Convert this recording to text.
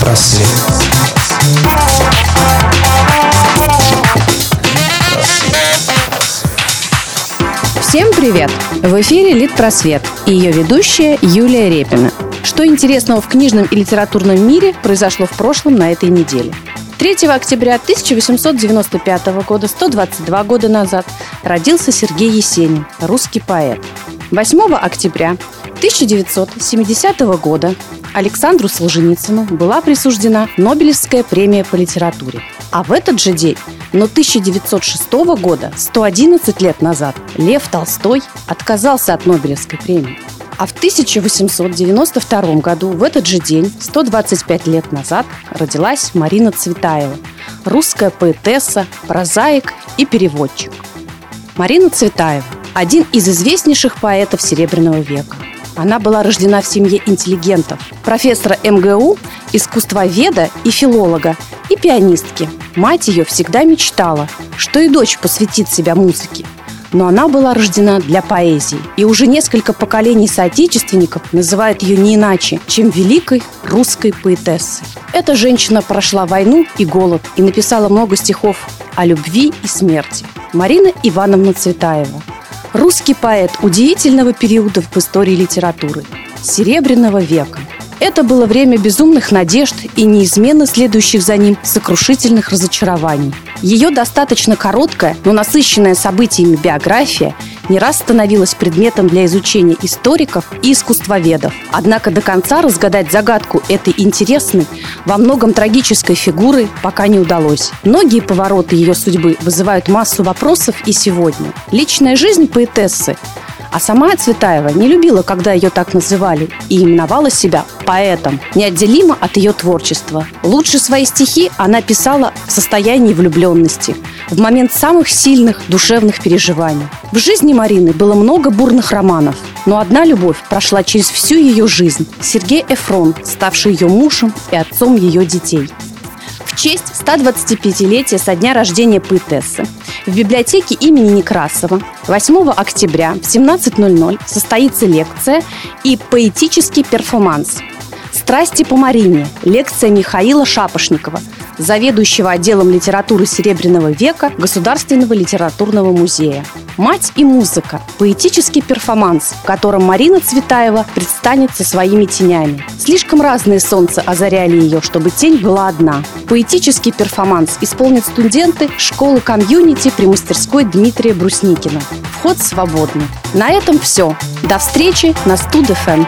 Просвет. Всем привет! В эфире «Лид Просвет» и ее ведущая Юлия Репина. Что интересного в книжном и литературном мире произошло в прошлом на этой неделе? 3 октября 1895 года, 122 года назад, родился Сергей Есенин, русский поэт. 8 октября 1970 года Александру Солженицыну была присуждена Нобелевская премия по литературе. А в этот же день, но 1906 года, 111 лет назад, Лев Толстой отказался от Нобелевской премии. А в 1892 году, в этот же день, 125 лет назад, родилась Марина Цветаева, русская поэтесса, прозаик и переводчик. Марина Цветаева – один из известнейших поэтов Серебряного века. Она была рождена в семье интеллигентов, профессора МГУ, искусствоведа и филолога, и пианистки. Мать ее всегда мечтала, что и дочь посвятит себя музыке. Но она была рождена для поэзии, и уже несколько поколений соотечественников называют ее не иначе, чем великой русской поэтессой. Эта женщина прошла войну и голод и написала много стихов о любви и смерти. Марина Ивановна Цветаева. Русский поэт удивительного периода в истории литературы – Серебряного века – это было время безумных надежд и неизменно следующих за ним сокрушительных разочарований. Ее достаточно короткая, но насыщенная событиями биография не раз становилась предметом для изучения историков и искусствоведов. Однако до конца разгадать загадку этой интересной, во многом трагической фигуры пока не удалось. Многие повороты ее судьбы вызывают массу вопросов и сегодня. Личная жизнь поэтессы а сама Цветаева не любила, когда ее так называли, и именовала себя поэтом, неотделимо от ее творчества. Лучше свои стихи она писала в состоянии влюбленности, в момент самых сильных душевных переживаний. В жизни Марины было много бурных романов, но одна любовь прошла через всю ее жизнь – Сергей Эфрон, ставший ее мужем и отцом ее детей честь 125-летия со дня рождения поэтессы. В библиотеке имени Некрасова 8 октября в 17.00 состоится лекция и поэтический перформанс «Страсти по Марине» лекция Михаила Шапошникова – заведующего отделом литературы Серебряного века Государственного литературного музея. «Мать и музыка» – поэтический перформанс, в котором Марина Цветаева предстанет со своими тенями. Слишком разные солнца озаряли ее, чтобы тень была одна. Поэтический перформанс исполнят студенты школы community при мастерской Дмитрия Брусникина. Вход свободный. На этом все. До встречи на Студ.ФМ.